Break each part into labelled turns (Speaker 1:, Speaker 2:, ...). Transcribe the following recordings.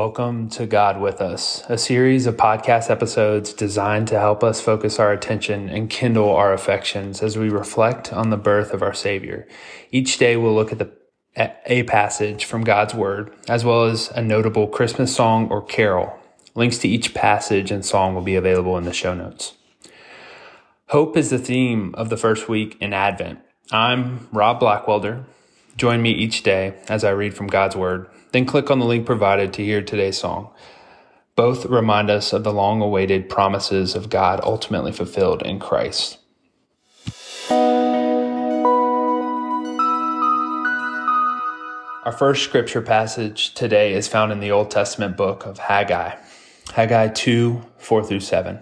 Speaker 1: Welcome to God with Us, a series of podcast episodes designed to help us focus our attention and kindle our affections as we reflect on the birth of our Savior. Each day we'll look at the a passage from God's Word, as well as a notable Christmas song or carol. Links to each passage and song will be available in the show notes. Hope is the theme of the first week in Advent. I'm Rob Blackwelder. Join me each day as I read from God's Word then click on the link provided to hear today's song. Both remind us of the long awaited promises of God ultimately fulfilled in Christ. Our first scripture passage today is found in the Old Testament book of Haggai, Haggai 2 4 through 7.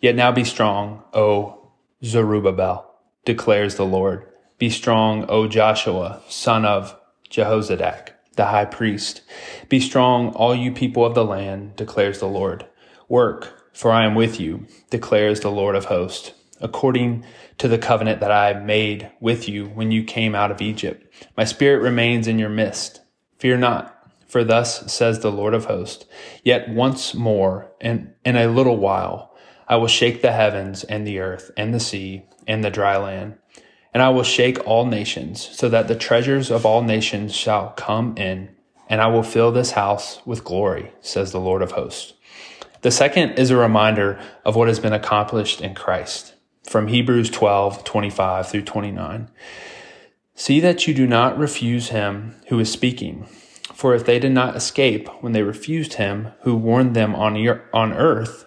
Speaker 1: Yet now be strong, O Zerubbabel, declares the Lord. Be strong, O Joshua, son of Jehozadak the high priest. Be strong, all you people of the land, declares the Lord. Work, for I am with you, declares the Lord of hosts, according to the covenant that I made with you when you came out of Egypt. My spirit remains in your midst. Fear not, for thus says the Lord of hosts, yet once more, and in a little while, I will shake the heavens and the earth and the sea and the dry land and I will shake all nations, so that the treasures of all nations shall come in, and I will fill this house with glory, says the Lord of hosts. The second is a reminder of what has been accomplished in Christ. From Hebrews 12, 25 through 29. See that you do not refuse him who is speaking. For if they did not escape when they refused him who warned them on, on earth,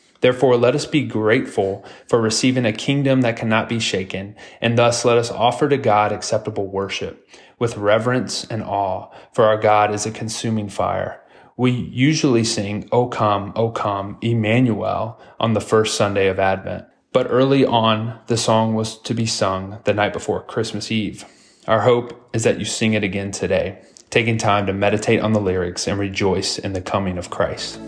Speaker 1: Therefore, let us be grateful for receiving a kingdom that cannot be shaken, and thus let us offer to God acceptable worship with reverence and awe, for our God is a consuming fire. We usually sing, O come, O come, Emmanuel, on the first Sunday of Advent. But early on, the song was to be sung the night before Christmas Eve. Our hope is that you sing it again today, taking time to meditate on the lyrics and rejoice in the coming of Christ.